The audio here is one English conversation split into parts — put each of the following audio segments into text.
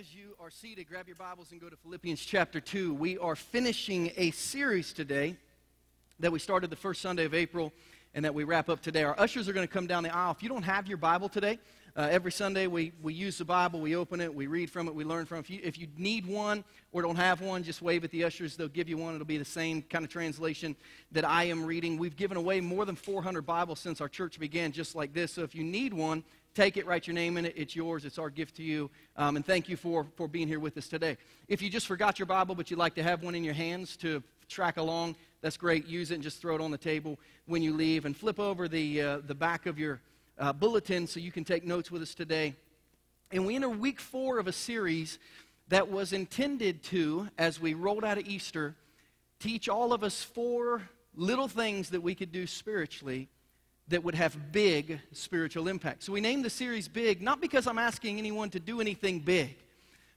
as you are seated, grab your Bibles and go to Philippians chapter 2. We are finishing a series today that we started the first Sunday of April and that we wrap up today. Our ushers are going to come down the aisle. If you don't have your Bible today, uh, every Sunday we, we use the Bible, we open it, we read from it, we learn from it. If you, if you need one or don't have one, just wave at the ushers. They'll give you one. It'll be the same kind of translation that I am reading. We've given away more than 400 Bibles since our church began, just like this. So if you need one, Take it, write your name in it. It's yours. It's our gift to you. Um, and thank you for, for being here with us today. If you just forgot your Bible, but you'd like to have one in your hands to track along, that's great. Use it and just throw it on the table when you leave. And flip over the, uh, the back of your uh, bulletin so you can take notes with us today. And we enter week four of a series that was intended to, as we rolled out of Easter, teach all of us four little things that we could do spiritually that would have big spiritual impact. So we named the series Big, not because I'm asking anyone to do anything big,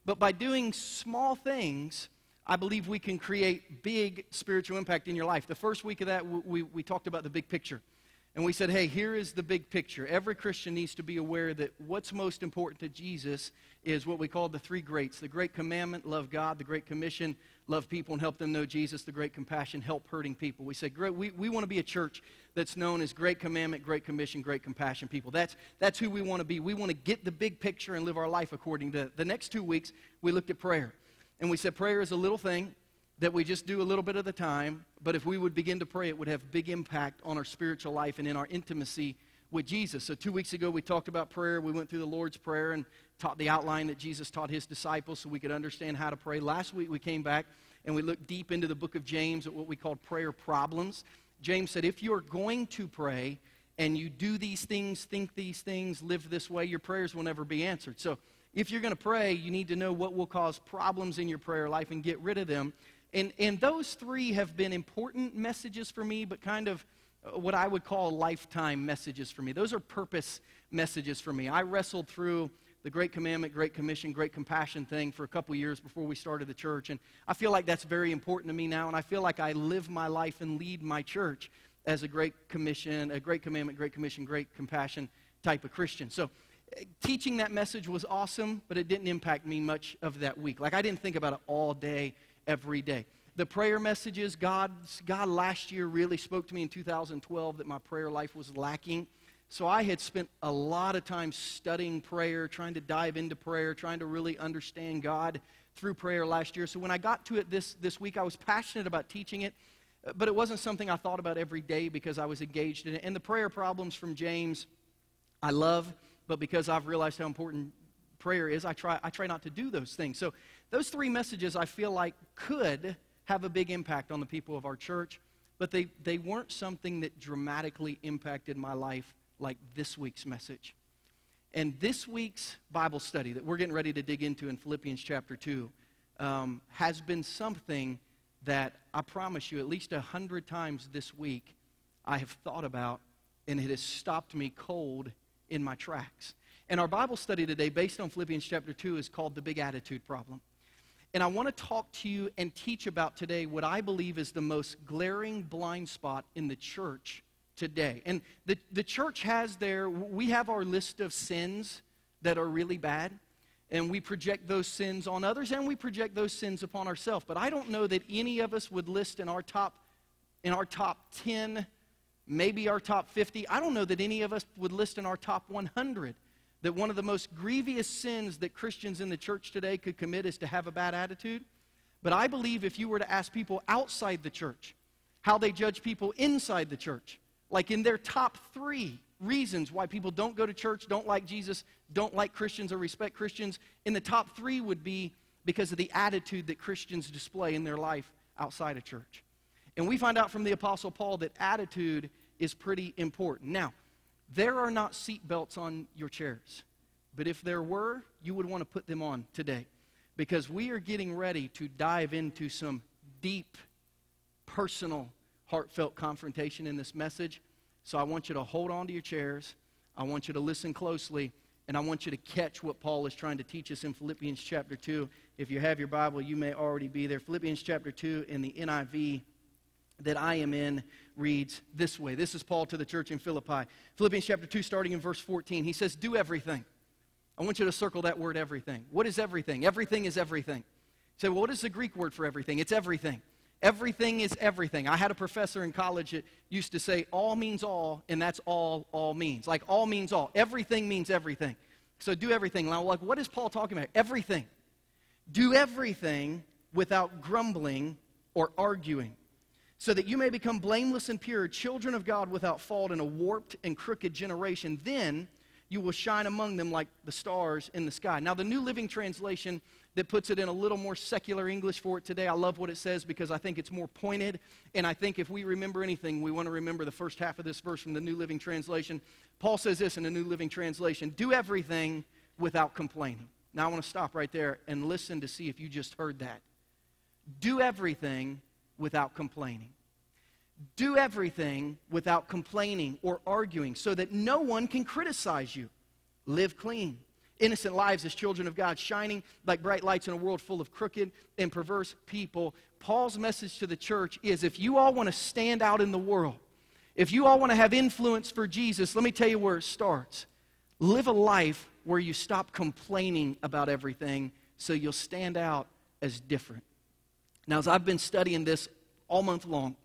but by doing small things, I believe we can create big spiritual impact in your life. The first week of that, we, we talked about the big picture. And we said, hey, here is the big picture. Every Christian needs to be aware that what's most important to Jesus is what we call the three greats the great commandment, love God, the great commission, love people and help them know Jesus, the great compassion, help hurting people. We said, great, we, we want to be a church that's known as great commandment, great commission, great compassion people. That's, that's who we want to be. We want to get the big picture and live our life according to the next two weeks. We looked at prayer. And we said, prayer is a little thing that we just do a little bit at a time, but if we would begin to pray, it would have big impact on our spiritual life and in our intimacy with Jesus. So, two weeks ago, we talked about prayer. We went through the Lord's Prayer and taught the outline that Jesus taught his disciples so we could understand how to pray. Last week, we came back and we looked deep into the book of James at what we called prayer problems. James said, if you're going to pray and you do these things, think these things, live this way, your prayers will never be answered. So, if you're going to pray, you need to know what will cause problems in your prayer life and get rid of them and, and those three have been important messages for me, but kind of uh, what I would call lifetime messages for me. Those are purpose messages for me. I wrestled through the Great Commandment, Great Commission, Great Compassion thing for a couple years before we started the church. And I feel like that's very important to me now. And I feel like I live my life and lead my church as a Great Commission, a Great Commandment, Great Commission, Great Compassion type of Christian. So uh, teaching that message was awesome, but it didn't impact me much of that week. Like I didn't think about it all day every day. The prayer messages, God, God last year really spoke to me in 2012 that my prayer life was lacking. So I had spent a lot of time studying prayer, trying to dive into prayer, trying to really understand God through prayer last year. So when I got to it this, this week, I was passionate about teaching it, but it wasn't something I thought about every day because I was engaged in it. And the prayer problems from James, I love, but because I've realized how important prayer is, I try, I try not to do those things. So those three messages I feel like could have a big impact on the people of our church, but they, they weren't something that dramatically impacted my life like this week's message. And this week's Bible study that we're getting ready to dig into in Philippians chapter 2 um, has been something that I promise you, at least a hundred times this week, I have thought about, and it has stopped me cold in my tracks. And our Bible study today, based on Philippians chapter 2, is called The Big Attitude Problem. And I want to talk to you and teach about today what I believe is the most glaring blind spot in the church today. And the, the church has their, we have our list of sins that are really bad, and we project those sins on others, and we project those sins upon ourselves. But I don't know that any of us would list in our top, in our top 10, maybe our top 50. I don't know that any of us would list in our top 100 that one of the most grievous sins that Christians in the church today could commit is to have a bad attitude. But I believe if you were to ask people outside the church how they judge people inside the church, like in their top three reasons why people don't go to church, don't like Jesus, don't like Christians, or respect Christians, in the top three would be because of the attitude that Christians display in their life outside of church. And we find out from the Apostle Paul that attitude is pretty important. Now, there are not seat belts on your chairs, but if there were, you would want to put them on today because we are getting ready to dive into some deep, personal, heartfelt confrontation in this message. So I want you to hold on to your chairs. I want you to listen closely, and I want you to catch what Paul is trying to teach us in Philippians chapter 2. If you have your Bible, you may already be there. Philippians chapter 2 in the NIV that I am in reads this way. This is Paul to the church in Philippi. Philippians chapter 2, starting in verse 14. He says, Do everything I want you to circle that word everything. What is everything? Everything is everything. Say, well, what is the Greek word for everything? It's everything. Everything is everything. I had a professor in college that used to say, all means all, and that's all all means. Like, all means all. Everything means everything. So do everything. Now, like, what is Paul talking about? Everything. Do everything without grumbling or arguing, so that you may become blameless and pure, children of God without fault in a warped and crooked generation. Then you will shine among them like the stars in the sky. Now, the New Living Translation that puts it in a little more secular English for it today, I love what it says because I think it's more pointed. And I think if we remember anything, we want to remember the first half of this verse from the New Living Translation. Paul says this in the New Living Translation do everything without complaining. Now, I want to stop right there and listen to see if you just heard that. Do everything without complaining. Do everything without complaining or arguing so that no one can criticize you. Live clean. Innocent lives as children of God, shining like bright lights in a world full of crooked and perverse people. Paul's message to the church is if you all want to stand out in the world, if you all want to have influence for Jesus, let me tell you where it starts. Live a life where you stop complaining about everything so you'll stand out as different. Now, as I've been studying this all month long,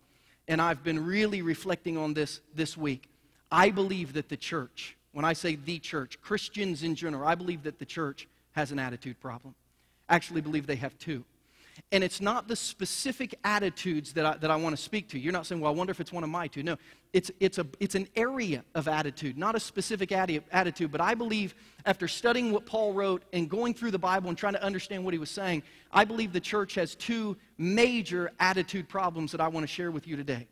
and I've been really reflecting on this this week. I believe that the church, when I say the church, Christians in general, I believe that the church has an attitude problem. I actually believe they have two. And it's not the specific attitudes that I, that I want to speak to. You're not saying, well, I wonder if it's one of my two. No, it's, it's, a, it's an area of attitude, not a specific attitude. But I believe after studying what Paul wrote and going through the Bible and trying to understand what he was saying, I believe the church has two major attitude problems that I want to share with you today.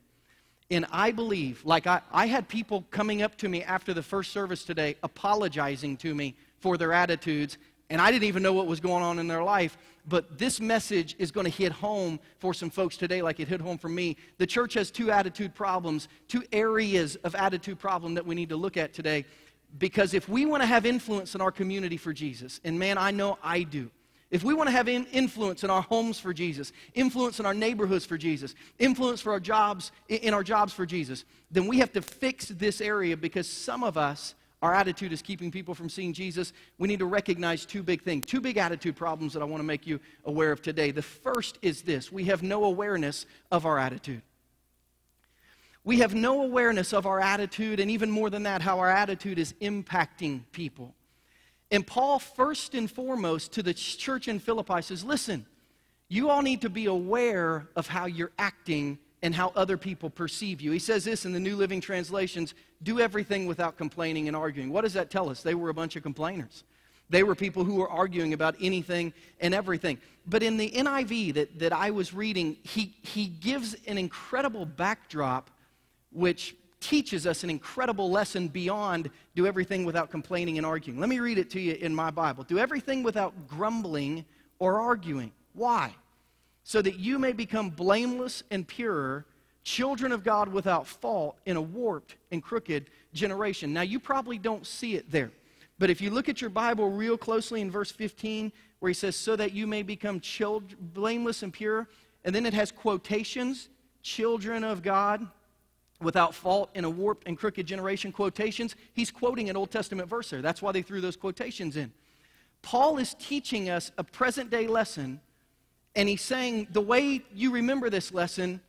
And I believe, like I, I had people coming up to me after the first service today apologizing to me for their attitudes and I didn't even know what was going on in their life. But this message is going to hit home for some folks today, like it hit home for me. The church has two attitude problems, two areas of attitude problem that we need to look at today. Because if we want to have influence in our community for Jesus, and man, I know I do. If we want to have influence in our homes for Jesus, influence in our neighborhoods for Jesus, influence for our jobs in our jobs for Jesus, then we have to fix this area because some of us our attitude is keeping people from seeing Jesus, we need to recognize two big things, two big attitude problems that I want to make you aware of today. The first is this we have no awareness of our attitude. We have no awareness of our attitude, and even more than that, how our attitude is impacting people. And Paul, first and foremost, to the church in Philippi says, Listen, you all need to be aware of how you're acting and how other people perceive you. He says this in the New Living Translations do everything without complaining and arguing. What does that tell us? They were a bunch of complainers. They were people who were arguing about anything and everything. But in the NIV that, that I was reading, he, he gives an incredible backdrop which teaches us an incredible lesson beyond do everything without complaining and arguing. Let me read it to you in my Bible. Do everything without grumbling or arguing. Why? So that you may become blameless and pure, children of God without fault in a warped and crooked generation. Now, you probably don't see it there. But if you look at your Bible real closely in verse 15, where he says, so that you may become children, blameless and pure, and then it has quotations, children of God without fault in a warped and crooked generation, quotations. He's quoting an Old Testament verse there. That's why they threw those quotations in. Paul is teaching us a present day lesson and he's saying the way you remember this lesson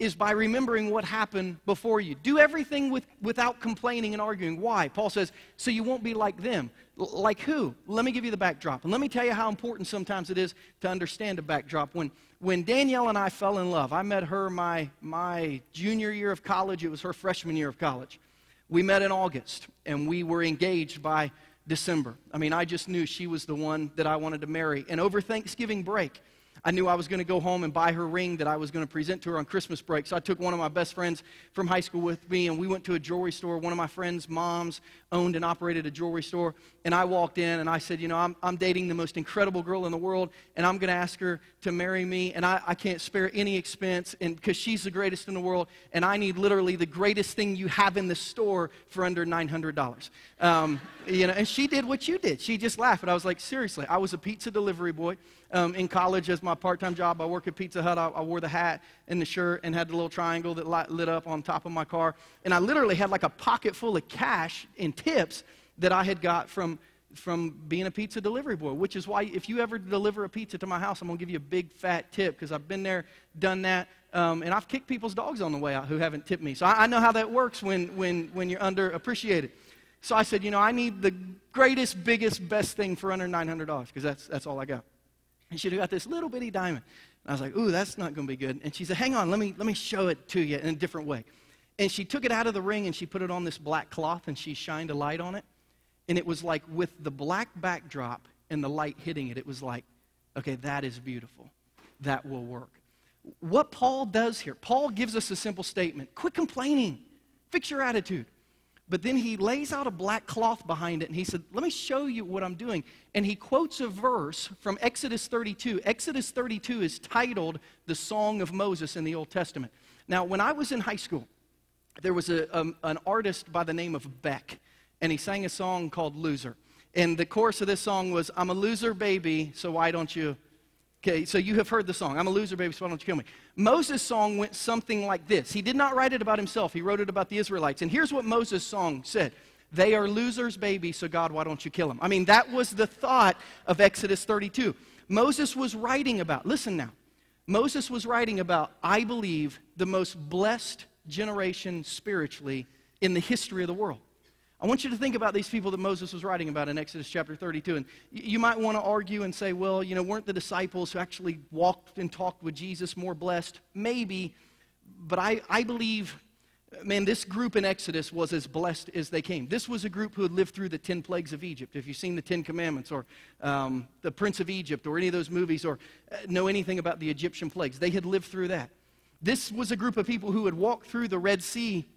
is by remembering what happened before you. Do everything with, without complaining and arguing. Why? Paul says, so you won't be like them. L- like who? Let me give you the backdrop. And let me tell you how important sometimes it is to understand a backdrop. When, when Danielle and I fell in love, I met her my, my junior year of college. It was her freshman year of college. We met in August, and we were engaged by December. I mean, I just knew she was the one that I wanted to marry. And over Thanksgiving break, I knew I was going to go home and buy her ring that I was going to present to her on Christmas break. So I took one of my best friends from high school with me, and we went to a jewelry store. One of my friends' moms owned and operated a jewelry store. And I walked in and I said, You know, I'm, I'm dating the most incredible girl in the world, and I'm going to ask her to marry me. And I, I can't spare any expense because she's the greatest in the world, and I need literally the greatest thing you have in the store for under $900. Um, you know, and she did what you did. She just laughed. And I was like, Seriously, I was a pizza delivery boy um, in college as my part time job. I worked at Pizza Hut. I, I, wore the hat and the shirt and had the little triangle that light, lit up on top of my car. And I literally had like a pocket full of cash and tips that I had got from from being a pizza delivery boy, which is why if you ever deliver a pizza to my house, I'm going to give you a big fat tip because I've been there, done that, um, and I've kicked people's dogs on the way out who haven't tipped me. So I, I know how that works when, when, when you're underappreciated. So I said, you know, I need the greatest, biggest, best thing for under $900 because that's, that's all I got. And she'd got this little bitty diamond. And I was like, ooh, that's not going to be good. And she said, hang on, let me, let me show it to you in a different way. And she took it out of the ring and she put it on this black cloth and she shined a light on it. And it was like with the black backdrop and the light hitting it, it was like, okay, that is beautiful. That will work. What Paul does here, Paul gives us a simple statement quit complaining, fix your attitude. But then he lays out a black cloth behind it and he said, Let me show you what I'm doing. And he quotes a verse from Exodus 32. Exodus 32 is titled The Song of Moses in the Old Testament. Now, when I was in high school, there was a, um, an artist by the name of Beck, and he sang a song called Loser. And the chorus of this song was, I'm a loser, baby, so why don't you Okay, so you have heard the song. I'm a loser, baby, so why don't you kill me? Moses' song went something like this. He did not write it about himself, he wrote it about the Israelites. And here's what Moses' song said They are losers, baby, so God, why don't you kill them? I mean, that was the thought of Exodus 32. Moses was writing about, listen now, Moses was writing about, I believe, the most blessed generation spiritually in the history of the world. I want you to think about these people that Moses was writing about in Exodus chapter 32. And you might want to argue and say, well, you know, weren't the disciples who actually walked and talked with Jesus more blessed? Maybe. But I, I believe, man, this group in Exodus was as blessed as they came. This was a group who had lived through the 10 plagues of Egypt. If you've seen the 10 commandments or um, the Prince of Egypt or any of those movies or uh, know anything about the Egyptian plagues, they had lived through that. This was a group of people who had walked through the Red Sea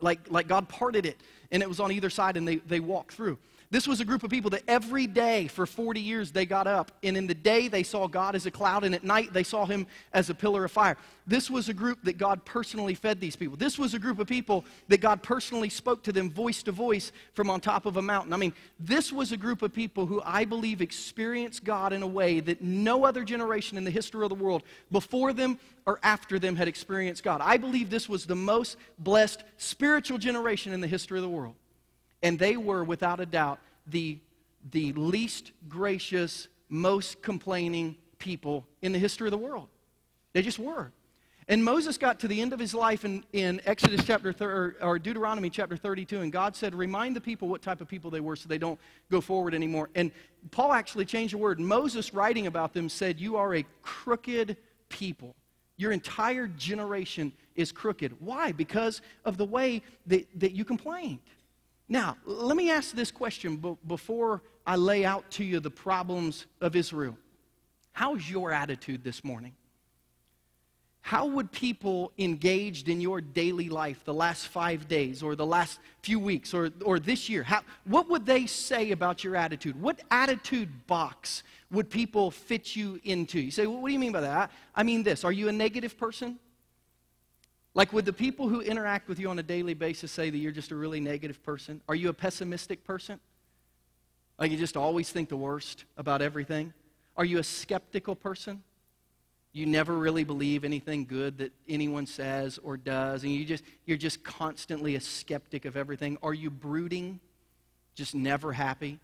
like, like God parted it and it was on either side and they, they walked through. This was a group of people that every day for 40 years they got up, and in the day they saw God as a cloud, and at night they saw him as a pillar of fire. This was a group that God personally fed these people. This was a group of people that God personally spoke to them voice to voice from on top of a mountain. I mean, this was a group of people who I believe experienced God in a way that no other generation in the history of the world before them or after them had experienced God. I believe this was the most blessed spiritual generation in the history of the world. And they were, without a doubt, the, the least gracious, most complaining people in the history of the world. They just were. And Moses got to the end of his life in, in Exodus chapter thir- or, Deuteronomy chapter 32, and God said, Remind the people what type of people they were so they don't go forward anymore. And Paul actually changed the word. Moses, writing about them, said, You are a crooked people. Your entire generation is crooked. Why? Because of the way that, that you complained. Now, let me ask this question before I lay out to you the problems of Israel. How's your attitude this morning? How would people engaged in your daily life the last five days or the last few weeks or, or this year, how, what would they say about your attitude? What attitude box would people fit you into? You say, well, what do you mean by that? I mean this. Are you a negative person? Like, would the people who interact with you on a daily basis say that you're just a really negative person? Are you a pessimistic person? Like, you just always think the worst about everything? Are you a skeptical person? You never really believe anything good that anyone says or does, and you just, you're just constantly a skeptic of everything. Are you brooding? Just never happy?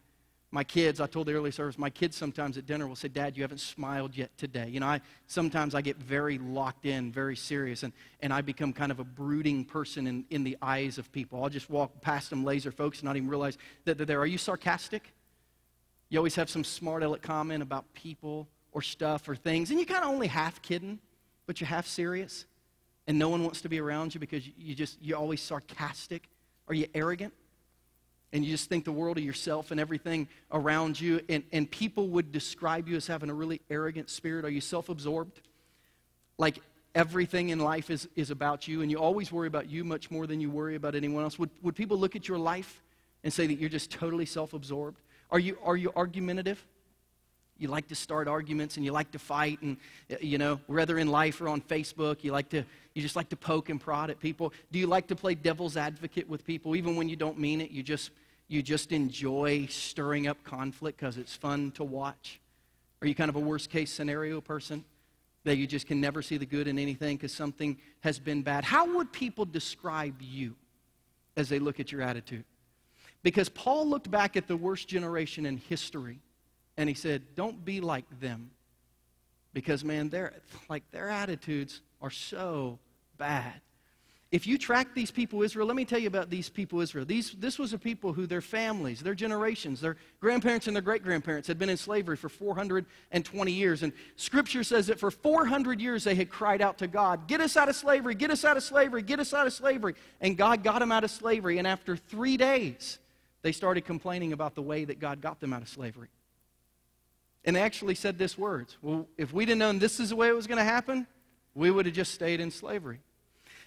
My kids, I told the early service, my kids sometimes at dinner will say, Dad, you haven't smiled yet today. You know, I, sometimes I get very locked in, very serious, and, and I become kind of a brooding person in, in the eyes of people. I'll just walk past them laser folks and not even realize that they're there. Are you sarcastic? You always have some smart aleck comment about people or stuff or things, and you kind of only half kidding, but you're half serious, and no one wants to be around you because you just, you're always sarcastic. Are you arrogant? And you just think the world of yourself and everything around you, and, and people would describe you as having a really arrogant spirit? Are you self absorbed? Like everything in life is, is about you, and you always worry about you much more than you worry about anyone else? Would, would people look at your life and say that you're just totally self absorbed? Are you, are you argumentative? You like to start arguments and you like to fight, and uh, you know, whether in life or on Facebook, you like to you just like to poke and prod at people. Do you like to play devil's advocate with people, even when you don't mean it? You just you just enjoy stirring up conflict because it's fun to watch? Are you kind of a worst case scenario person? That you just can never see the good in anything because something has been bad? How would people describe you as they look at your attitude? Because Paul looked back at the worst generation in history and he said, Don't be like them. Because, man, their, like, their attitudes are so bad. If you track these people Israel, let me tell you about these people Israel. These, this was a people who their families, their generations, their grandparents and their great grandparents had been in slavery for 420 years. And scripture says that for 400 years they had cried out to God, Get us out of slavery, get us out of slavery, get us out of slavery. And God got them out of slavery. And after three days, they started complaining about the way that God got them out of slavery. And actually said this words Well, if we'd have known this is the way it was going to happen, we would have just stayed in slavery.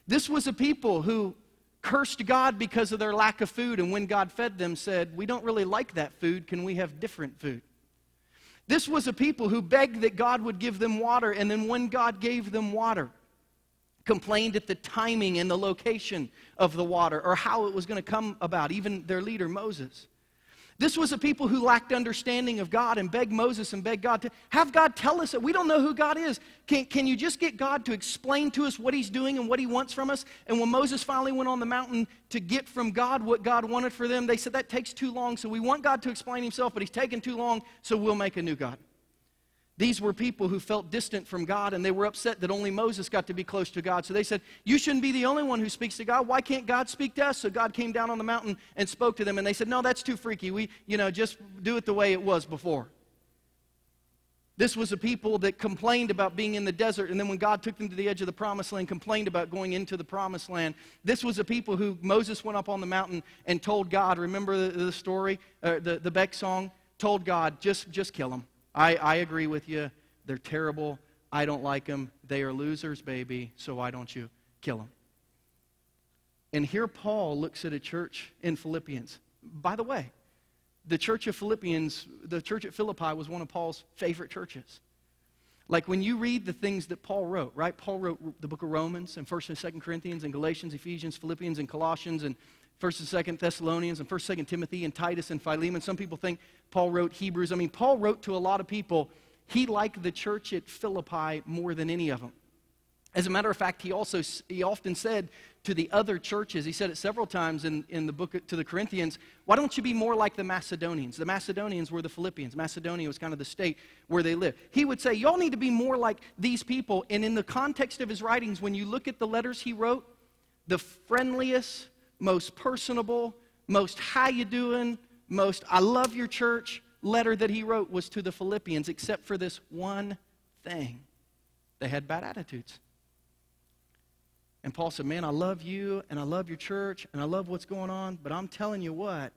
This was a people who cursed God because of their lack of food, and when God fed them, said, We don't really like that food. Can we have different food? This was a people who begged that God would give them water, and then when God gave them water, complained at the timing and the location of the water or how it was going to come about, even their leader, Moses. This was a people who lacked understanding of God and begged Moses and begged God to have God tell us that we don't know who God is. Can, can you just get God to explain to us what he's doing and what he wants from us? And when Moses finally went on the mountain to get from God what God wanted for them, they said that takes too long. So we want God to explain himself, but he's taking too long, so we'll make a new God. These were people who felt distant from God and they were upset that only Moses got to be close to God. So they said, You shouldn't be the only one who speaks to God. Why can't God speak to us? So God came down on the mountain and spoke to them. And they said, No, that's too freaky. We, you know, just do it the way it was before. This was a people that complained about being in the desert, and then when God took them to the edge of the promised land, complained about going into the promised land. This was a people who Moses went up on the mountain and told God, remember the, the story, uh, the, the Beck song? Told God, just, just kill them. I, I agree with you. They're terrible. I don't like them. They are losers, baby, so why don't you kill them? And here Paul looks at a church in Philippians. By the way, the church of Philippians, the church at Philippi was one of Paul's favorite churches. Like when you read the things that Paul wrote, right? Paul wrote the book of Romans and 1st and 2nd Corinthians and Galatians, Ephesians, Philippians, and Colossians, and 1st and 2nd Thessalonians, and 1st, 2nd Timothy, and Titus, and Philemon. Some people think Paul wrote Hebrews. I mean, Paul wrote to a lot of people. He liked the church at Philippi more than any of them. As a matter of fact, he also he often said to the other churches, he said it several times in, in the book to the Corinthians, why don't you be more like the Macedonians? The Macedonians were the Philippians. Macedonia was kind of the state where they lived. He would say, Y'all need to be more like these people. And in the context of his writings, when you look at the letters he wrote, the friendliest, most personable, most how you doing, most I love your church letter that he wrote was to the Philippians, except for this one thing. They had bad attitudes. And Paul said, Man, I love you and I love your church and I love what's going on, but I'm telling you what,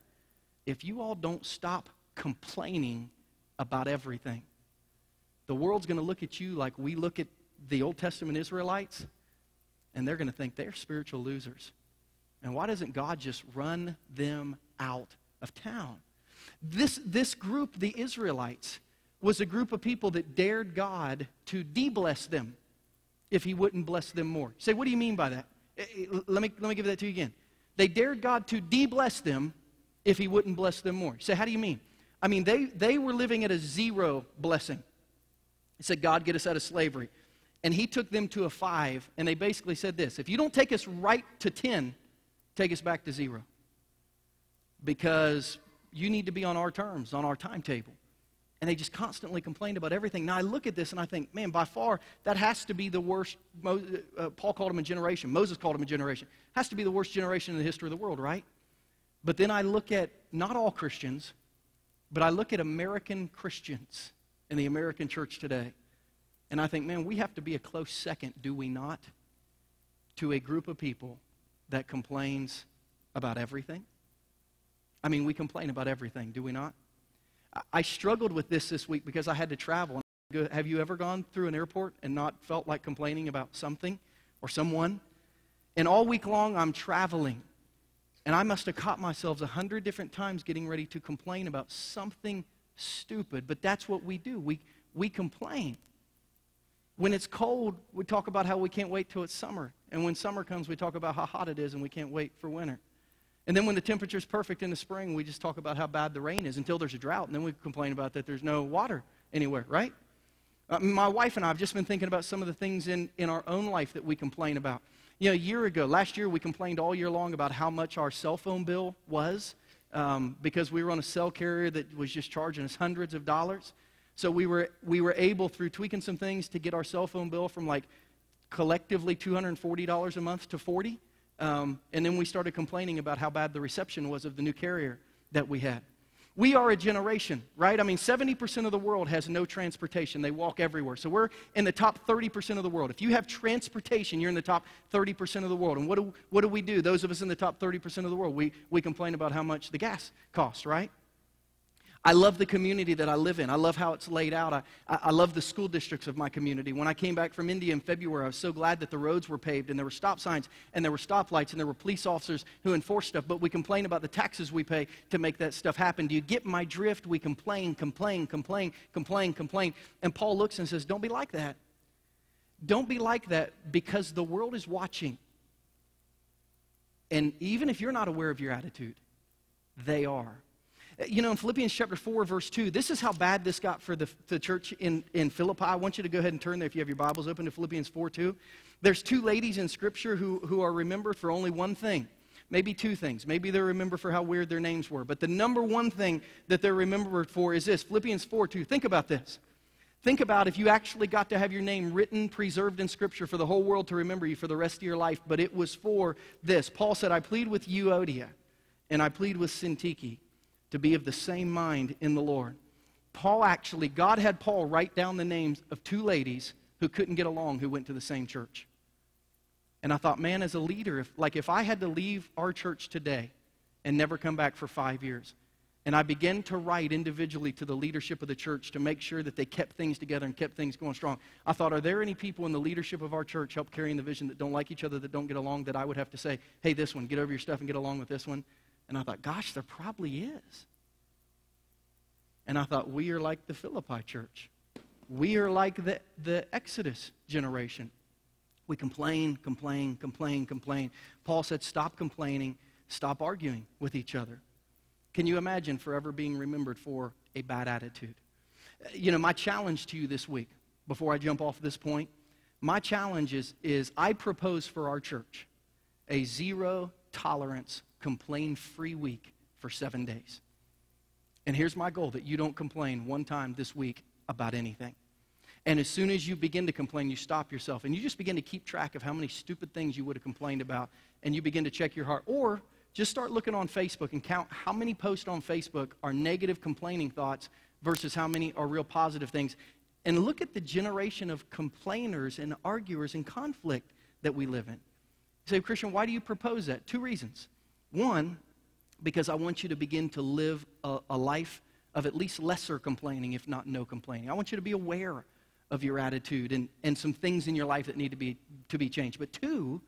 if you all don't stop complaining about everything, the world's going to look at you like we look at the Old Testament Israelites, and they're going to think they're spiritual losers. And why doesn't God just run them out of town? This, this group, the Israelites, was a group of people that dared God to de-bless them if he wouldn't bless them more. say, what do you mean by that? Eh, eh, let me, let me give that to you again. They dared God to de-bless them if he wouldn't bless them more. say, how do you mean? I mean, they, they were living at a zero blessing. He said, God, get us out of slavery. And he took them to a five, and they basically said this if you don't take us right to 10, take us back to zero. Because you need to be on our terms, on our timetable. And they just constantly complained about everything. Now I look at this and I think, man, by far, that has to be the worst. Uh, Paul called him a generation. Moses called him a generation. Has to be the worst generation in the history of the world, right? But then I look at not all Christians, but I look at American Christians in the American church today. And I think, man, we have to be a close second, do we not, to a group of people that complains about everything? I mean, we complain about everything, do we not? I struggled with this this week because I had to travel. Have you ever gone through an airport and not felt like complaining about something or someone? And all week long, I'm traveling. And I must have caught myself a hundred different times getting ready to complain about something stupid. But that's what we do. We, we complain. When it's cold, we talk about how we can't wait till it's summer. And when summer comes, we talk about how hot it is and we can't wait for winter. And then when the temperature's perfect in the spring, we just talk about how bad the rain is until there's a drought. And then we complain about that there's no water anywhere, right? Uh, my wife and I have just been thinking about some of the things in, in our own life that we complain about. You know, a year ago, last year, we complained all year long about how much our cell phone bill was. um, because we were on a cell carrier that was just charging us hundreds of dollars. So we were, we were able, through tweaking some things, to get our cell phone bill from like collectively $240 a month to 40 um, And then we started complaining about how bad the reception was of the new carrier that we had. We are a generation, right? I mean, 70% of the world has no transportation. They walk everywhere. So we're in the top 30% of the world. If you have transportation, you're in the top 30% of the world. And what do, what do we do? Those of us in the top 30% of the world, we, we complain about how much the gas costs, right? I love the community that I live in. I love how it's laid out. I, I love the school districts of my community. When I came back from India in February, I was so glad that the roads were paved and there were stop signs and there were stoplights and there were police officers who enforced stuff. But we complain about the taxes we pay to make that stuff happen. Do you get my drift? We complain, complain, complain, complain, complain. And Paul looks and says, Don't be like that. Don't be like that because the world is watching. And even if you're not aware of your attitude, they are. You know, in Philippians chapter 4, verse 2, this is how bad this got for the, the church in, in Philippi. I want you to go ahead and turn there if you have your Bibles open to Philippians 4 2. There's two ladies in Scripture who, who are remembered for only one thing. Maybe two things. Maybe they're remembered for how weird their names were. But the number one thing that they're remembered for is this Philippians 4 2. Think about this. Think about if you actually got to have your name written, preserved in Scripture for the whole world to remember you for the rest of your life, but it was for this. Paul said, I plead with you, Euodia and I plead with Syntyche to be of the same mind in the Lord. Paul actually, God had Paul write down the names of two ladies who couldn't get along who went to the same church. And I thought, man, as a leader, if, like if I had to leave our church today and never come back for five years, and I began to write individually to the leadership of the church to make sure that they kept things together and kept things going strong. I thought, are there any people in the leadership of our church help carrying the vision that don't like each other, that don't get along, that I would have to say, hey, this one, get over your stuff and get along with this one? And I thought, gosh, there probably is. And I thought, we are like the Philippi church. We are like the, the Exodus generation. We complain, complain, complain, complain. Paul said, stop complaining, stop arguing with each other. Can you imagine forever being remembered for a bad attitude? You know, my challenge to you this week, before I jump off this point, my challenge is, is I propose for our church a zero tolerance complain free week for seven days. And here's my goal that you don't complain one time this week about anything. And as soon as you begin to complain, you stop yourself and you just begin to keep track of how many stupid things you would have complained about and you begin to check your heart. Or just start looking on Facebook and count how many posts on Facebook are negative complaining thoughts versus how many are real positive things. And look at the generation of complainers and arguers and conflict that we live in. Say, Christian, why do you propose that? Two reasons. One, because I want you to begin to live a, a, life of at least lesser complaining, if not no complaining. I want you to be aware of your attitude and, and some things in your life that need to be, to be changed. But two,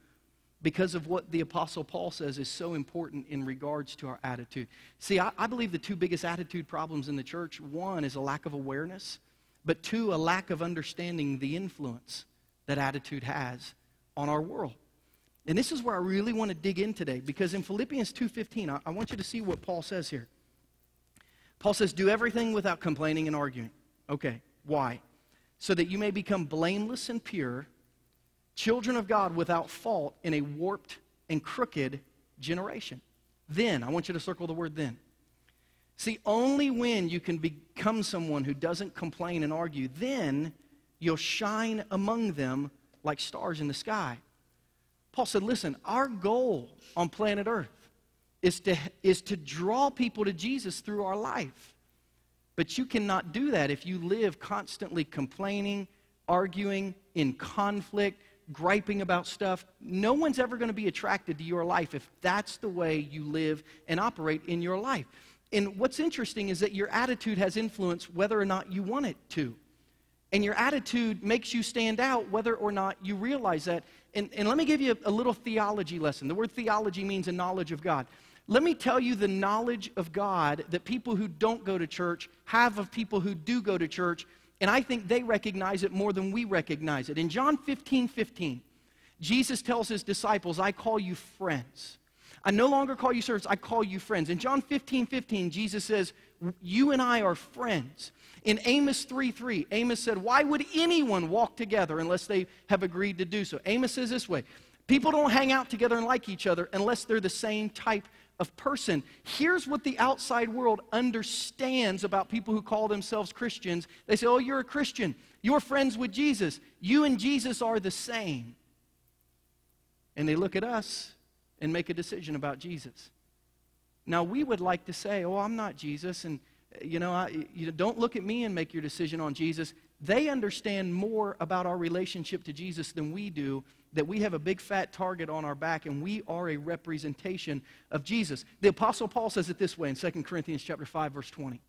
because of what the Apostle Paul says is so important in regards to our attitude. See, I, I believe the two biggest attitude problems in the church one is a lack of awareness, but two, a lack of understanding the influence that attitude has on our world. And this is where I really want to dig in today because in Philippians 2:15, I, I want you to see what Paul says here. Paul says, "Do everything without complaining and arguing." Okay, why? So that you may become blameless and pure, children of God without fault in a warped and crooked generation. Then, I want you to circle the word then. See, only when you can become someone who doesn't complain and argue, then you'll shine among them like stars in the sky. Paul said, listen, our goal on planet Earth is to, is to draw people to Jesus through our life. But you cannot do that if you live constantly complaining, arguing, in conflict, griping about stuff. No one's ever going to be attracted to your life if that's the way you live and operate in your life. And what's interesting is that your attitude has influence whether or not you want it to. And your attitude makes you stand out whether or not you realize that. And, and let me give you a, a little theology lesson. The word theology means a knowledge of God. Let me tell you the knowledge of God that people who don't go to church have of people who do go to church, and I think they recognize it more than we recognize it. In John 15 15, Jesus tells his disciples, I call you friends. I no longer call you servants, I call you friends. In John 15 15, Jesus says, You and I are friends. In Amos 3 3, Amos said, Why would anyone walk together unless they have agreed to do so? Amos says this way People don't hang out together and like each other unless they're the same type of person. Here's what the outside world understands about people who call themselves Christians. They say, Oh, you're a Christian. You're friends with Jesus. You and Jesus are the same. And they look at us and make a decision about Jesus. Now, we would like to say, Oh, I'm not Jesus. And, uh, you know, I, you don't look at me and make your decision on Jesus. They understand more about our relationship to Jesus than we do that we have a big fat target on our back and we are a representation of Jesus. The apostle Paul says it this way in 2 Corinthians chapter 5 verse 20.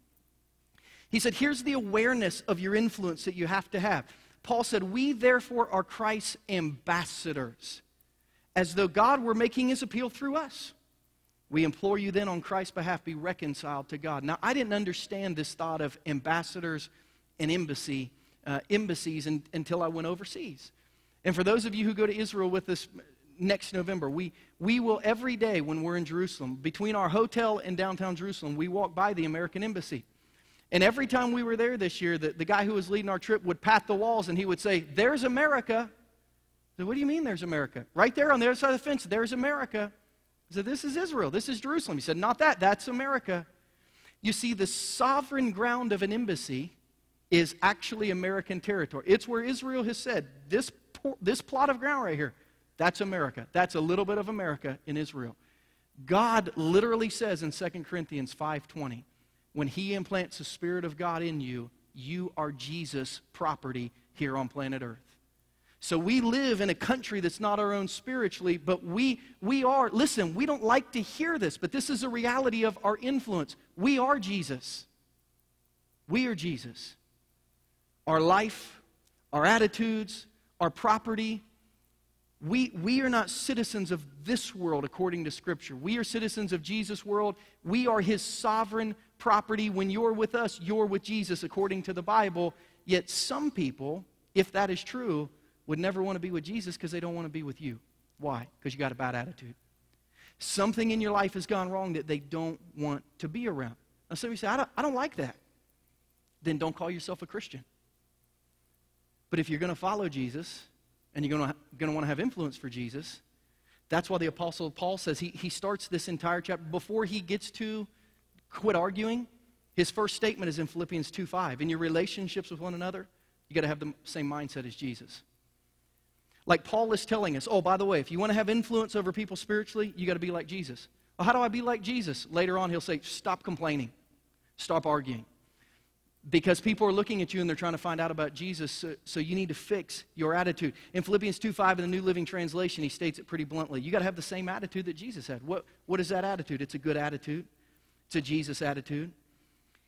He said, "Here's the awareness of your influence that you have to have." Paul said, "We therefore are Christ's ambassadors, as though God were making his appeal through us." We implore you then on Christ's behalf be reconciled to God. Now, I didn't understand this thought of ambassadors and embassy, uh, embassies in, until I went overseas. And for those of you who go to Israel with us next November, we, we will every day when we're in Jerusalem, between our hotel and downtown Jerusalem, we walk by the American Embassy. And every time we were there this year, the, the guy who was leading our trip would pat the walls and he would say, There's America. Said, What do you mean there's America? Right there on the other side of the fence, there's America. I said, This is Israel. This is Jerusalem. He said, Not that. That's America. You see, the sovereign ground of an embassy is actually American territory. It's where Israel has said, This this plot of ground right here, that's America. That's a little bit of America in Israel. God literally says in 2 Corinthians 5:20, when he implants the spirit of God in you, you are Jesus property here on planet Earth. So we live in a country that's not our own spiritually, but we we are listen, we don't like to hear this, but this is a reality of our influence. We are Jesus. We are Jesus. Our life, our attitudes, our property. We, we are not citizens of this world according to Scripture. We are citizens of Jesus' world. We are his sovereign property. When you're with us, you're with Jesus according to the Bible. Yet some people, if that is true, would never want to be with Jesus because they don't want to be with you. Why? Because you got a bad attitude. Something in your life has gone wrong that they don't want to be around. And so you say, I don't, I don't like that. Then don't call yourself a Christian. But if you're going to follow Jesus and you're going to, going to want to have influence for Jesus, that's why the Apostle Paul says he, he starts this entire chapter before he gets to quit arguing. His first statement is in Philippians 2 5. In your relationships with one another, you got to have the same mindset as Jesus. Like Paul is telling us, oh, by the way, if you want to have influence over people spiritually, you got to be like Jesus. Well, how do I be like Jesus? Later on, he'll say, stop complaining, stop arguing because people are looking at you and they're trying to find out about Jesus, so, so, you need to fix your attitude. In Philippians 2.5 in the New Living Translation, he states it pretty bluntly. You got to have the same attitude that Jesus had. What, what is that attitude? It's a good attitude. It's a Jesus attitude.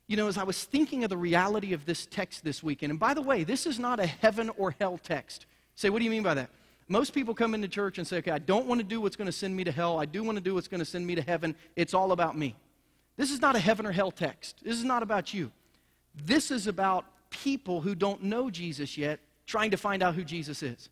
You know, as I was thinking of the reality of this text this weekend, and by the way, this is not a heaven or hell text. Say, what do you mean by that? Most people come into church and say, okay, I don't want to do what's going to send me to hell. I do want to do what's going to send me to heaven. It's all about me. This is not a heaven or hell text. This is not about you. This is about people who don't know Jesus yet trying to find out who Jesus is.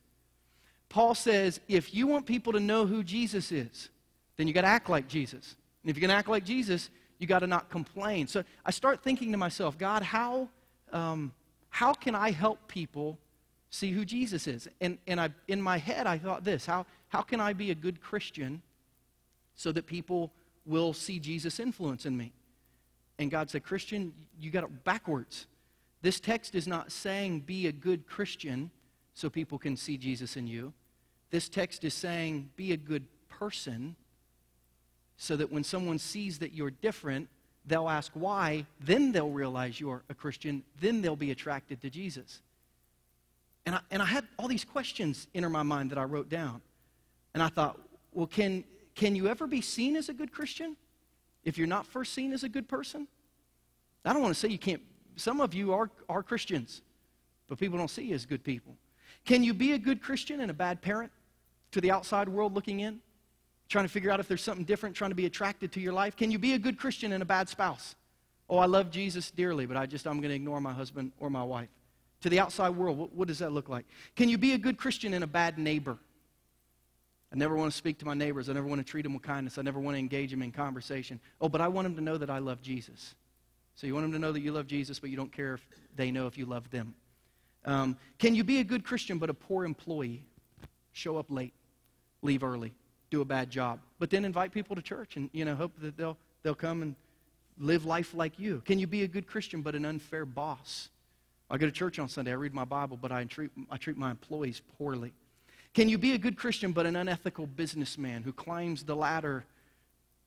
Paul says if you want people to know who Jesus is, then you got to act like Jesus. And if you're going to act like Jesus, you got to not complain. So I start thinking to myself, God, how, um, how can I help people see who Jesus is? And, and I, in my head, I thought this how, how can I be a good Christian so that people will see Jesus' influence in me? And God said, Christian, you got it backwards. This text is not saying be a good Christian so people can see Jesus in you. This text is saying be a good person so that when someone sees that you're different, they'll ask why, then they'll realize you're a Christian, then they'll be attracted to Jesus. And I, and I had all these questions enter my mind that I wrote down. And I thought, well, can, can you ever be seen as a good Christian? if you're not first seen as a good person? I don't want to say you can't. Some of you are, are Christians, but people don't see you as good people. Can you be a good Christian and a bad parent to the outside world looking in? Trying to figure out if there's something different, trying to be attracted to your life? Can you be a good Christian and a bad spouse? Oh, I love Jesus dearly, but I just, I'm going to ignore my husband or my wife. To the outside world, what, what does that look like? Can you be a good Christian and a bad neighbor? I never want to speak to my neighbors. I never want to treat them with kindness. I never want to engage them in conversation. Oh, but I want them to know that I love Jesus. So you want them to know that you love Jesus, but you don't care if they know if you love them. Um, can you be a good Christian but a poor employee? Show up late, leave early, do a bad job. But then invite people to church and, you know, hope that they'll, they'll come and live life like you. Can you be a good Christian but an unfair boss? I go to church on Sunday, I read my Bible, but I treat, I treat my employees poorly. Can you be a good Christian but an unethical businessman who climbs the ladder,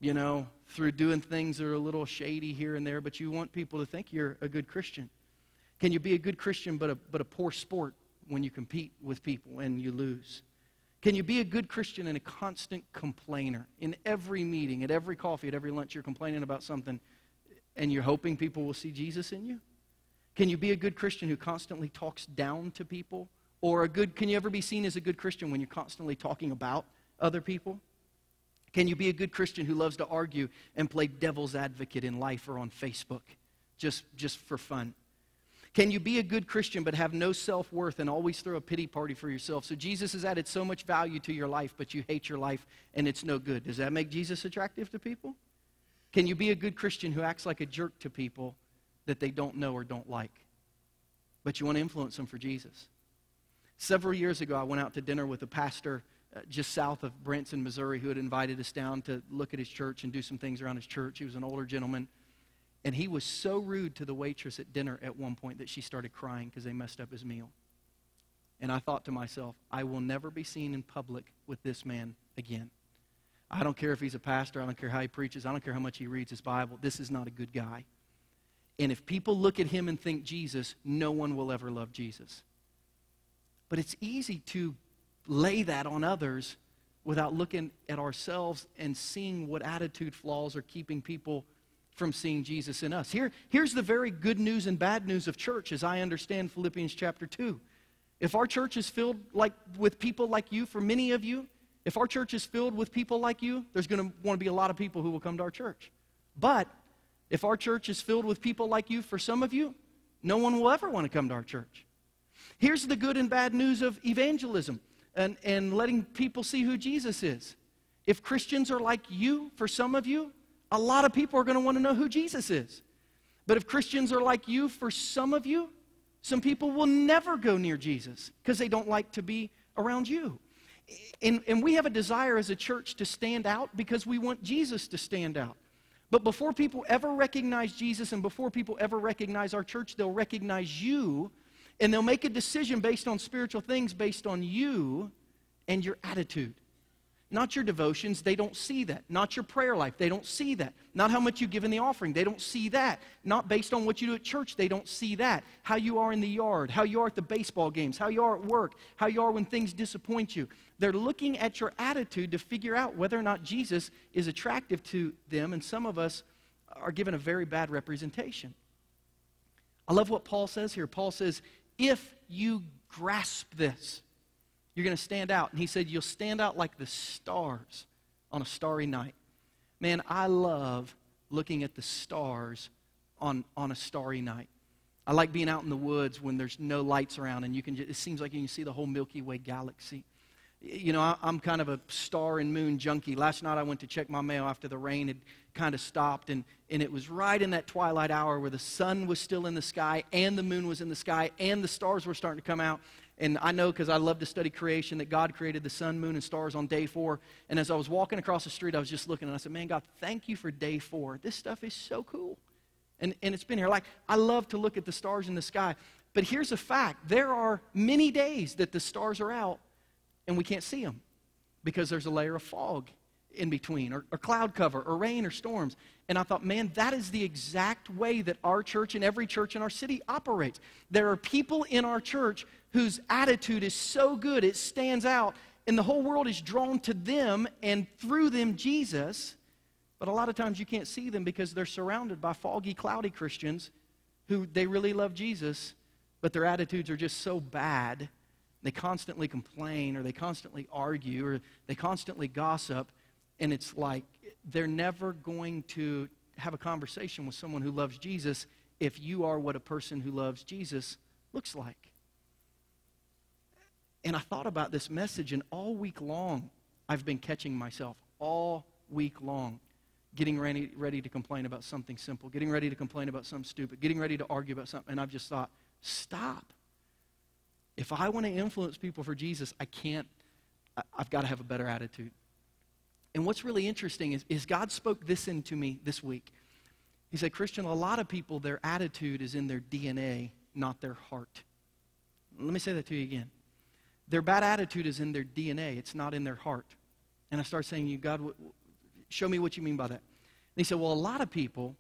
you know, through doing things that are a little shady here and there, but you want people to think you're a good Christian? Can you be a good Christian but a, but a poor sport when you compete with people and you lose? Can you be a good Christian and a constant complainer? In every meeting, at every coffee, at every lunch, you're complaining about something and you're hoping people will see Jesus in you? Can you be a good Christian who constantly talks down to people? Or a good can you ever be seen as a good Christian when you're constantly talking about other people? Can you be a good Christian who loves to argue and play devil's advocate in life or on Facebook just, just for fun? Can you be a good Christian but have no self worth and always throw a pity party for yourself? So Jesus has added so much value to your life, but you hate your life and it's no good. Does that make Jesus attractive to people? Can you be a good Christian who acts like a jerk to people that they don't know or don't like? But you want to influence them for Jesus. Several years ago, I went out to dinner with a pastor uh, just south of Branson, Missouri, who had invited us down to look at his church and do some things around his church. He was an older gentleman. And he was so rude to the waitress at dinner at one point that she started crying because they messed up his meal. And I thought to myself, I will never be seen in public with this man again. I don't care if he's a pastor. I don't care how he preaches. I don't care how much he reads his Bible. This is not a good guy. And if people look at him and think Jesus, no one will ever love Jesus. But it's easy to lay that on others without looking at ourselves and seeing what attitude flaws are keeping people from seeing Jesus in us. Here, here's the very good news and bad news of church as I understand Philippians chapter 2. If our church is filled like, with people like you, for many of you, if our church is filled with people like you, there's going to want to be a lot of people who will come to our church. But if our church is filled with people like you, for some of you, no one will ever want to come to our church. Here's the good and bad news of evangelism and, and letting people see who Jesus is. If Christians are like you, for some of you, a lot of people are going to want to know who Jesus is. But if Christians are like you, for some of you, some people will never go near Jesus because they don't like to be around you. And, and we have a desire as a church to stand out because we want Jesus to stand out. But before people ever recognize Jesus and before people ever recognize our church, they'll recognize you and they'll make a decision based on spiritual things, based on you and your attitude. Not your devotions, they don't see that. Not your prayer life, they don't see that. Not how much you give in the offering, they don't see that. Not based on what you do at church, they don't see that. How you are in the yard, how you are at the baseball games, how you are at work, how you are when things disappoint you. They're looking at your attitude to figure out whether or not Jesus is attractive to them, and some of us are given a very bad representation. I love what Paul says here. Paul says, if you grasp this, you're going to stand out. And he said, You'll stand out like the stars on a starry night. Man, I love looking at the stars on, on a starry night. I like being out in the woods when there's no lights around and you can just, it seems like you can see the whole Milky Way galaxy. You know, I, I'm kind of a star and moon junkie. Last night I went to check my mail after the rain had kind of stopped, and, and it was right in that twilight hour where the sun was still in the sky and the moon was in the sky and the stars were starting to come out. And I know because I love to study creation that God created the sun, moon, and stars on day four. And as I was walking across the street, I was just looking and I said, Man, God, thank you for day four. This stuff is so cool. And, and it's been here. Like, I love to look at the stars in the sky. But here's a fact there are many days that the stars are out and we can't see them because there's a layer of fog in between, or, or, cloud cover, or rain, or storms. And I thought, man, that is the exact way that our church and every church in our city operates. There are people in our church whose attitude is so good, it stands out, and the whole world is drawn to them and through them Jesus. But a lot of times you can't see them because they're surrounded by foggy, cloudy Christians who they really love Jesus, but their attitudes are just so bad. They constantly complain or they constantly argue or they constantly gossip. And it's like they're never going to have a conversation with someone who loves Jesus if you are what a person who loves Jesus looks like. And I thought about this message, and all week long, I've been catching myself all week long, getting ready, ready to complain about something simple, getting ready to complain about something stupid, getting ready to argue about something. And I've just thought, stop. If I want to influence people for Jesus, I can't, I've got to have a better attitude. And what's really interesting is, is God spoke this into me this week. He said, Christian, a lot of people, their attitude is in their DNA, not their heart. Let me say that to you again. Their bad attitude is in their DNA, it's not in their heart. And I start saying, you, God, show me what you mean by that. And he said, well, a lot of people,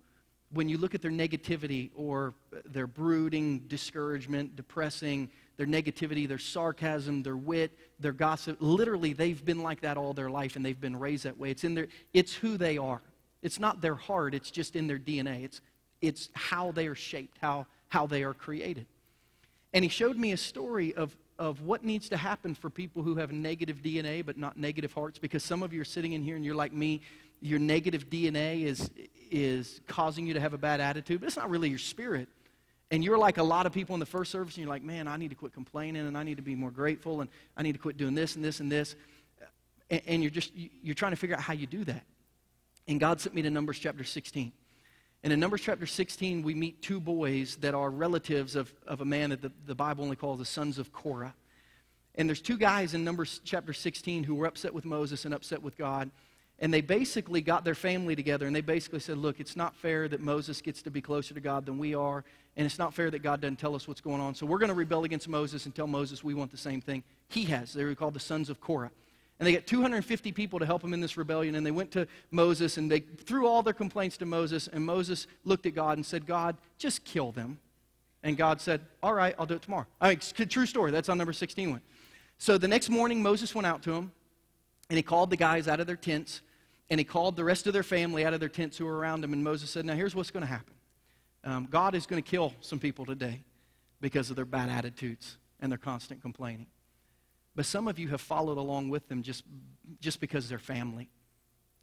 when you look at their negativity or their brooding, discouragement, depressing, their negativity, their sarcasm, their wit, their gossip, literally they've been like that all their life and they've been raised that way. It's in their it's who they are. It's not their heart, it's just in their DNA. It's it's how they are shaped, how how they are created. And he showed me a story of of what needs to happen for people who have negative DNA but not negative hearts because some of you are sitting in here and you're like me, your negative DNA is is causing you to have a bad attitude, but it's not really your spirit. And you're like a lot of people in the first service, and you're like, man, I need to quit complaining, and I need to be more grateful, and I need to quit doing this and this and this. And, and you're just, you're trying to figure out how you do that. And God sent me to Numbers chapter 16. And in Numbers chapter 16, we meet two boys that are relatives of, of a man that the, the Bible only calls the sons of Korah. And there's two guys in Numbers chapter 16 who were upset with Moses and upset with God. And they basically got their family together and they basically said, Look, it's not fair that Moses gets to be closer to God than we are, and it's not fair that God doesn't tell us what's going on. So we're going to rebel against Moses and tell Moses we want the same thing he has. They were called the sons of Korah. And they got 250 people to help them in this rebellion, and they went to Moses and they threw all their complaints to Moses. And Moses looked at God and said, God, just kill them. And God said, All right, I'll do it tomorrow. I mean, true story. That's on number 16 one. So the next morning, Moses went out to him, and he called the guys out of their tents and he called the rest of their family out of their tents who were around him. And Moses said, Now here's what's going to happen um, God is going to kill some people today because of their bad attitudes and their constant complaining. But some of you have followed along with them just, just because they're family.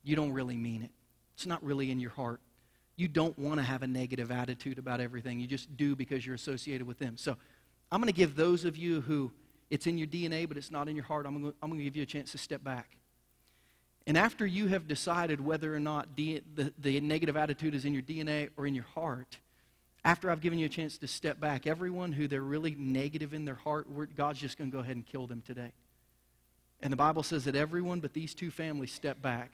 You don't really mean it, it's not really in your heart. You don't want to have a negative attitude about everything. You just do because you're associated with them. So I'm going to give those of you who it's in your DNA, but it's not in your heart, I'm going to, I'm to give you a chance to step back and after you have decided whether or not the, the negative attitude is in your DNA or in your heart, after I've given you a chance to step back, everyone who they're really negative in their heart, God's just going to go ahead and kill them today. And the Bible says that everyone but these two families stepped back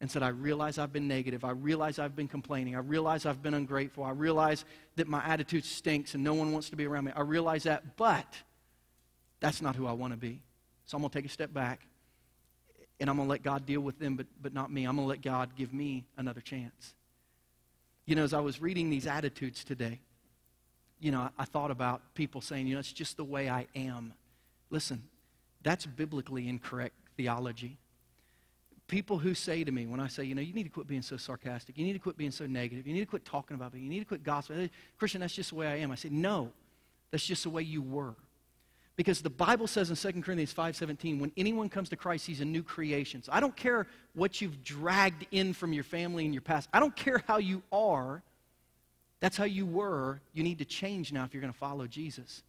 and said, I realize I've been negative. I realize I've been complaining. I realize I've been ungrateful. I realize that my attitude stinks and no one wants to be around me. I realize that, but that's not who I want to be. So I'm going to take a step back and I'm going to let God deal with them, but, but not me. I'm going to let God give me another chance. You know, as I was reading these attitudes today, you know, I, thought about people saying, you know, it's just the way I am. Listen, that's biblically incorrect theology. People who say to me, when I say, you know, you need to quit being so sarcastic, you need to quit being so negative, you need to quit talking about me, you need to quit gossiping. Christian, that's just the way I am. I say, no, that's just the way you were. Because the Bible says in 2 Corinthians 5:17, when anyone comes to Christ, he's a new creation. So I don't care what you've dragged in from your family and your past. I don't care how you are. That's how you were. You need to change now if you're going to follow Jesus.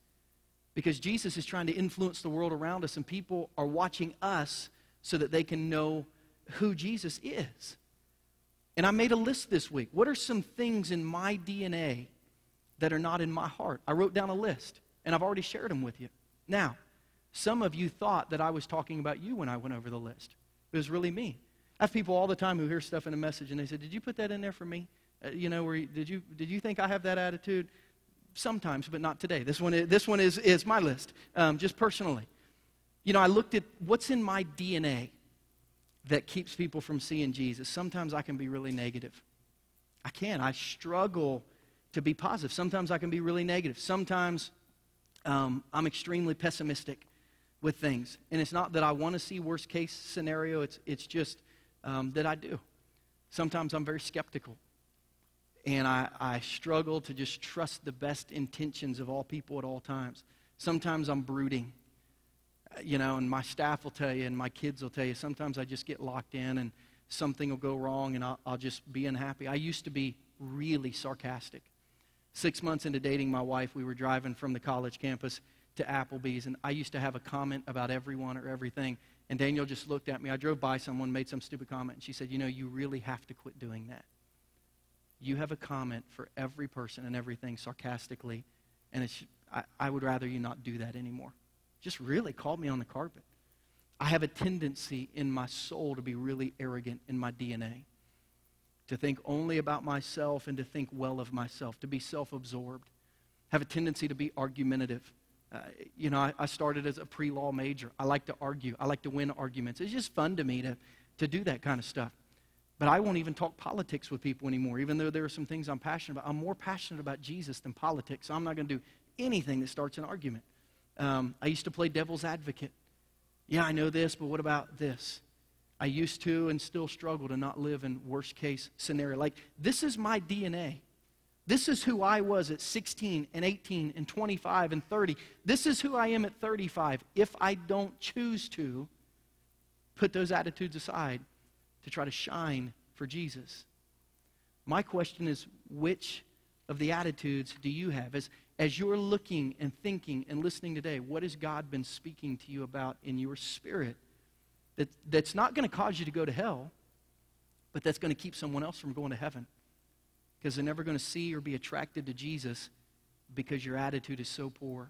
Because Jesus is trying to influence the world around us, and people are watching us so that they can know who Jesus is. And I made a list this week. What are some things in my DNA that are not in my heart? I wrote down a list, and I've already shared them with you. Now, some of you thought that I was talking about you when I went over the list. It was really me. I have people all the time who hear stuff in a message and they say, Did you put that in there for me? Uh, you know, where, did, you, did you think I have that attitude? Sometimes, but not today. This one is, this one is, is my list, um, just personally. You know, I looked at what's in my DNA that keeps people from seeing Jesus. Sometimes I can be really negative. I can. I struggle to be positive. Sometimes I can be really negative. Sometimes um, I'm extremely pessimistic with things. And it's not that I want to see worst case scenario, it's, it's just um, that I do. Sometimes I'm very skeptical. And I, I struggle to just trust the best intentions of all people at all times. Sometimes I'm brooding, you know, and my staff will tell you, and my kids will tell you. Sometimes I just get locked in, and something will go wrong, and I'll, I'll just be unhappy. I used to be really sarcastic. Six months into dating my wife, we were driving from the college campus to Applebee's, and I used to have a comment about everyone or everything. And Danielle just looked at me. I drove by someone, made some stupid comment, and she said, You know, you really have to quit doing that. You have a comment for every person and everything sarcastically, and I, I would rather you not do that anymore. Just really called me on the carpet. I have a tendency in my soul to be really arrogant in my DNA, to think only about myself and to think well of myself, to be self absorbed. Have a tendency to be argumentative. Uh, you know, I, I started as a pre law major. I like to argue, I like to win arguments. It's just fun to me to, to do that kind of stuff. But I won't even talk politics with people anymore, even though there are some things I'm passionate about. I'm more passionate about Jesus than politics, so I'm not going to do anything that starts an argument. Um, I used to play devil's advocate. Yeah, I know this, but what about this? I used to and still struggle to not live in worst case scenario. Like, this is my DNA. This is who I was at 16 and 18 and 25 and 30. This is who I am at 35 if I don't choose to put those attitudes aside to try to shine for Jesus. My question is which of the attitudes do you have? As, as you're looking and thinking and listening today, what has God been speaking to you about in your spirit that, that's not going to cause you to go to hell, but that's going to keep someone else from going to heaven? Because they're never going to see or be attracted to Jesus because your attitude is so poor.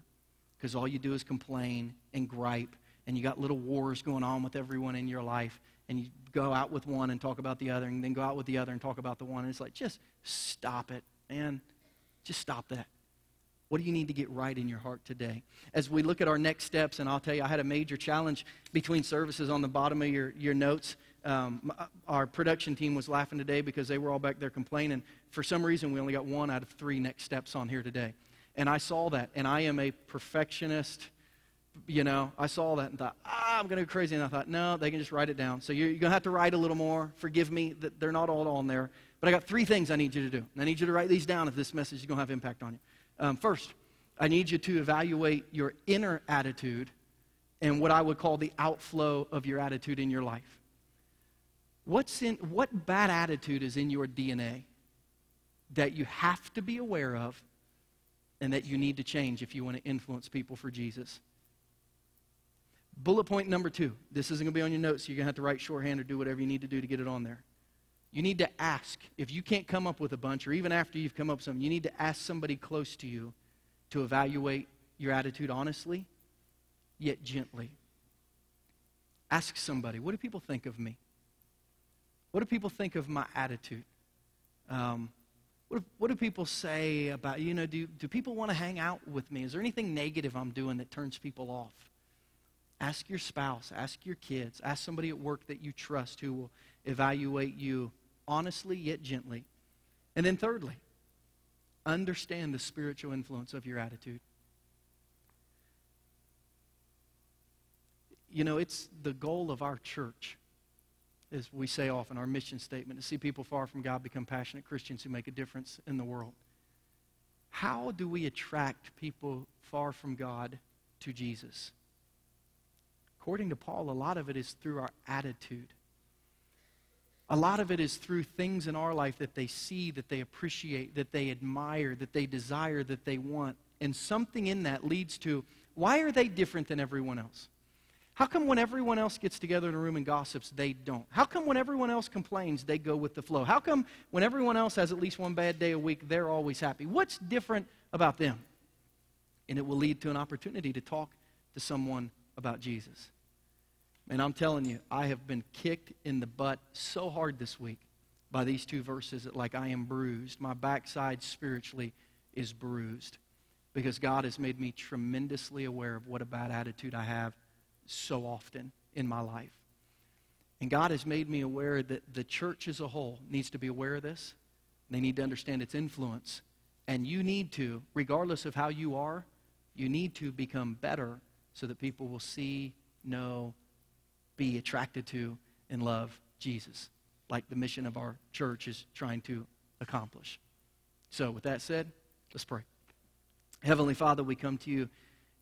Because all you do is complain and gripe, and you got little wars going on with everyone in your life, and you go out with one and talk about the other, and then go out with the other and talk about the one. And it's like, just stop it, man. Just stop that. What do you need to get right in your heart today? As we look at our next steps, and I'll tell you, I had a major challenge between services on the bottom of your, your notes. Um, our production team was laughing today because they were all back there complaining. For some reason, we only got one out of three next steps on here today. And I saw that, and I am a perfectionist. You know, I saw that and thought, ah, I'm going to go crazy. And I thought, no, they can just write it down. So you're, you're going to have to write a little more. Forgive me that they're not all on there. But I got three things I need you to do. And I need you to write these down if this message is going to have impact on you. Um, first, I need you to evaluate your inner attitude and what I would call the outflow of your attitude in your life. What's in, what bad attitude is in your DNA that you have to be aware of and that you need to change if you want to influence people for Jesus? Bullet point number two. This isn't going to be on your notes, so you're going to have to write shorthand or do whatever you need to do to get it on there. You need to ask. If you can't come up with a bunch, or even after you've come up with some, you need to ask somebody close to you to evaluate your attitude honestly, yet gently. Ask somebody, what do people think of me? What do people think of my attitude? Um, what, what do people say about, you know, do, do people want to hang out with me? Is there anything negative I'm doing that turns people off? Ask your spouse, ask your kids, ask somebody at work that you trust who will evaluate you honestly yet gently. And then, thirdly, understand the spiritual influence of your attitude. You know, it's the goal of our church, as we say often, our mission statement, to see people far from God become passionate Christians who make a difference in the world. How do we attract people far from God to Jesus? According to Paul, a lot of it is through our attitude. A lot of it is through things in our life that they see, that they appreciate, that they admire, that they desire, that they want. And something in that leads to why are they different than everyone else? How come when everyone else gets together in a room and gossips, they don't? How come when everyone else complains, they go with the flow? How come when everyone else has at least one bad day a week, they're always happy? What's different about them? And it will lead to an opportunity to talk to someone about Jesus. And I'm telling you, I have been kicked in the butt so hard this week by these two verses that, like, I am bruised. My backside spiritually is bruised because God has made me tremendously aware of what a bad attitude I have so often in my life. And God has made me aware that the church as a whole needs to be aware of this. They need to understand its influence. And you need to, regardless of how you are, you need to become better so that people will see, know, be attracted to and love Jesus, like the mission of our church is trying to accomplish. So, with that said, let's pray. Heavenly Father, we come to you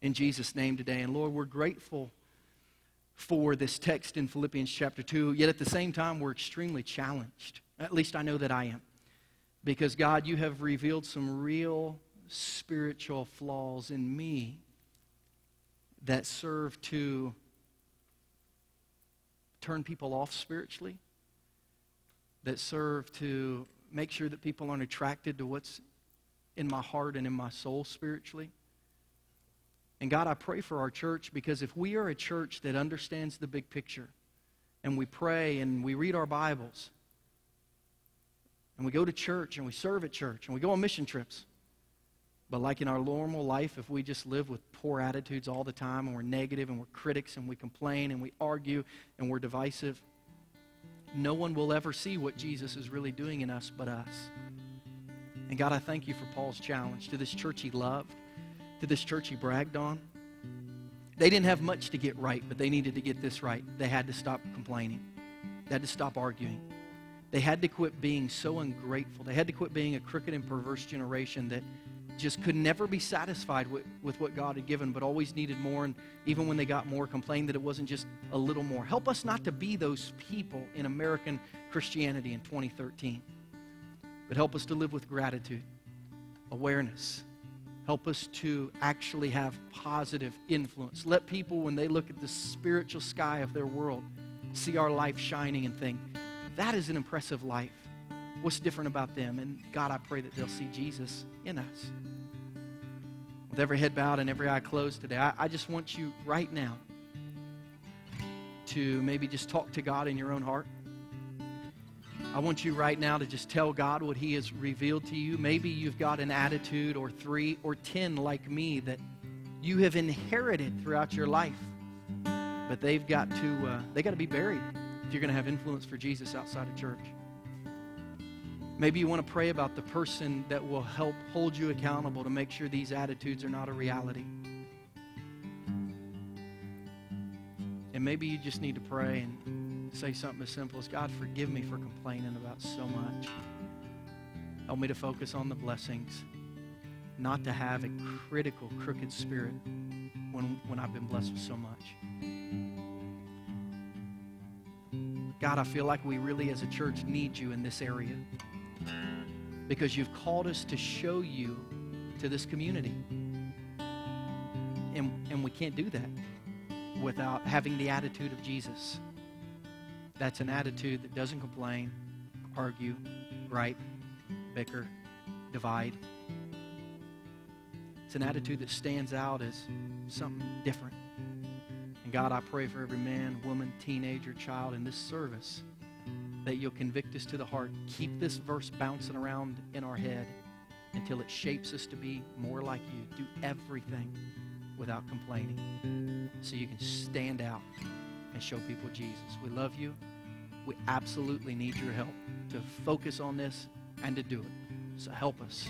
in Jesus' name today. And Lord, we're grateful for this text in Philippians chapter 2, yet at the same time, we're extremely challenged. At least I know that I am. Because, God, you have revealed some real spiritual flaws in me that serve to turn people off spiritually, that serve to make sure that people aren't attracted to what's in my heart and in my soul spiritually. And God, I pray for our church because if we are a church that understands the big picture and we pray and we read our Bibles and we go to church and we serve at church and we go on mission trips, but like in our normal life, if we just live with poor attitudes all the time and we're negative and we're critics and we complain and we argue and we're divisive, no one will ever see what Jesus is really doing in us but us. And God, I thank you for Paul's challenge to this church he loved to this church he bragged on. They didn't have much to get right, but they needed to get this right. They had to stop complaining, they had to stop arguing. They had to quit being so ungrateful. They had to quit being a crooked and perverse generation that just could never be satisfied with, with what God had given, but always needed more. And even when they got more, complained that it wasn't just a little more. Help us not to be those people in American Christianity in 2013, but help us to live with gratitude, awareness, Help us to actually have positive influence. Let people, when they look at the spiritual sky of their world, see our life shining and think, that is an impressive life. What's different about them? And God, I pray that they'll see Jesus in us. With every head bowed and every eye closed today, I, I just want you right now to maybe just talk to God in your own heart. I want you right now to just tell God what He has revealed to you. Maybe you've got an attitude or three or ten like me that you have inherited throughout your life, but they've got to uh, they got to be buried if you're going to have influence for Jesus outside of church. Maybe you want to pray about the person that will help hold you accountable to make sure these attitudes are not a reality. And maybe you just need to pray and say something as simple as God, forgive me for complaining about so much. Help me to focus on the blessings, not to have a critical, crooked spirit when, when I've been blessed with so much. God, I feel like we really as a church need you in this area because you've called us to show you to this community. And, and we can't do that without having the attitude of Jesus. That's an attitude that doesn't complain, argue, gripe, bicker, divide. It's an attitude that stands out as something different. And God, I pray for every man, woman, teenager, child in this service that you'll convict us to the heart. Keep this verse bouncing around in our head until it shapes us to be more like you. Do everything without complaining so you can stand out and show people Jesus. We love you. We absolutely need your help to focus on this and to do it. So help us.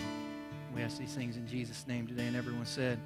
We ask these things in Jesus' name today. And everyone said,